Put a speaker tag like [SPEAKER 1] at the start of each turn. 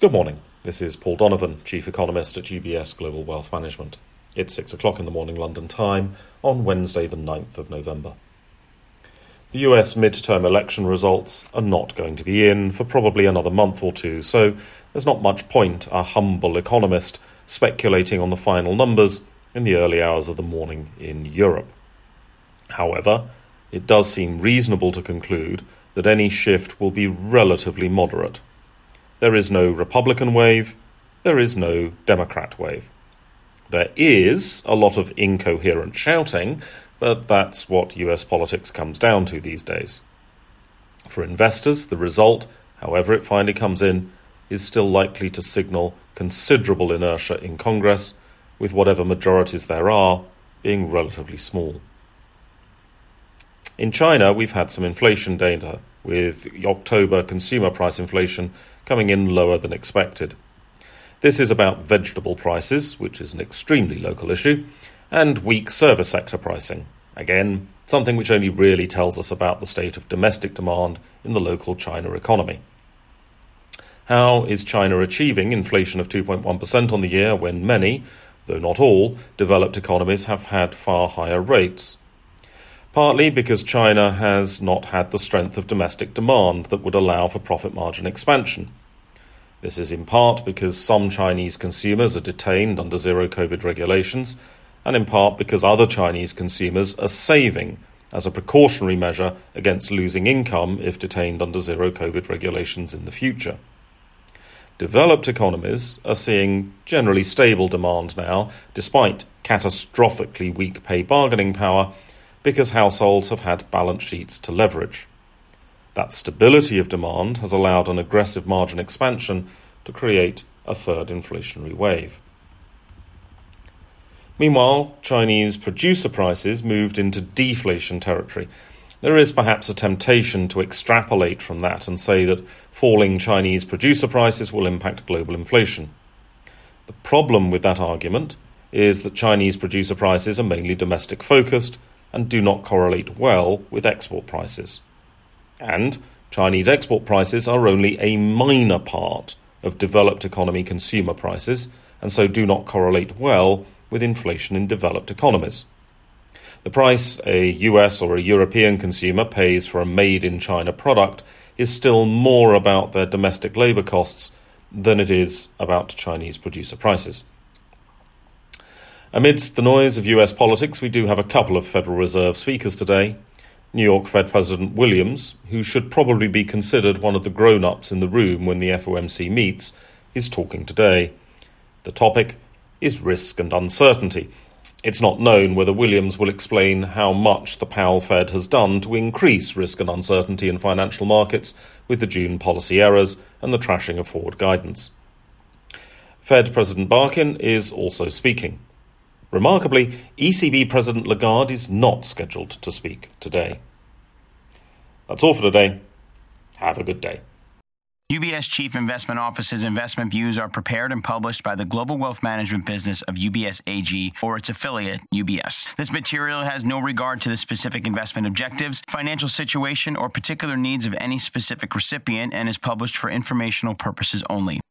[SPEAKER 1] Good morning. This is Paul Donovan, Chief Economist at UBS Global Wealth Management. It's 6 o'clock in the morning London time on Wednesday, the 9th of November. The US midterm election results are not going to be in for probably another month or two, so there's not much point a humble economist speculating on the final numbers in the early hours of the morning in Europe. However, it does seem reasonable to conclude that any shift will be relatively moderate there is no Republican wave. There is no Democrat wave. There is a lot of incoherent shouting, but that's what US politics comes down to these days. For investors, the result, however it finally comes in, is still likely to signal considerable inertia in Congress, with whatever majorities there are being relatively small. In China, we've had some inflation data, with October consumer price inflation coming in lower than expected. This is about vegetable prices, which is an extremely local issue, and weak service sector pricing. Again, something which only really tells us about the state of domestic demand in the local China economy. How is China achieving inflation of 2.1% on the year when many, though not all, developed economies have had far higher rates? Partly because China has not had the strength of domestic demand that would allow for profit margin expansion. This is in part because some Chinese consumers are detained under zero COVID regulations, and in part because other Chinese consumers are saving as a precautionary measure against losing income if detained under zero COVID regulations in the future. Developed economies are seeing generally stable demand now, despite catastrophically weak pay bargaining power, because households have had balance sheets to leverage. That stability of demand has allowed an aggressive margin expansion to create a third inflationary wave. Meanwhile, Chinese producer prices moved into deflation territory. There is perhaps a temptation to extrapolate from that and say that falling Chinese producer prices will impact global inflation. The problem with that argument is that Chinese producer prices are mainly domestic focused and do not correlate well with export prices. And Chinese export prices are only a minor part of developed economy consumer prices, and so do not correlate well with inflation in developed economies. The price a US or a European consumer pays for a made in China product is still more about their domestic labour costs than it is about Chinese producer prices. Amidst the noise of US politics, we do have a couple of Federal Reserve speakers today. New York Fed President Williams, who should probably be considered one of the grown ups in the room when the FOMC meets, is talking today. The topic is risk and uncertainty. It's not known whether Williams will explain how much the Powell Fed has done to increase risk and uncertainty in financial markets with the June policy errors and the trashing of forward guidance. Fed President Barkin is also speaking. Remarkably, ECB President Lagarde is not scheduled to speak today. That's all for today. Have a good day.
[SPEAKER 2] UBS Chief Investment Office's investment views are prepared and published by the global wealth management business of UBS AG or its affiliate, UBS. This material has no regard to the specific investment objectives, financial situation, or particular needs of any specific recipient and is published for informational purposes only.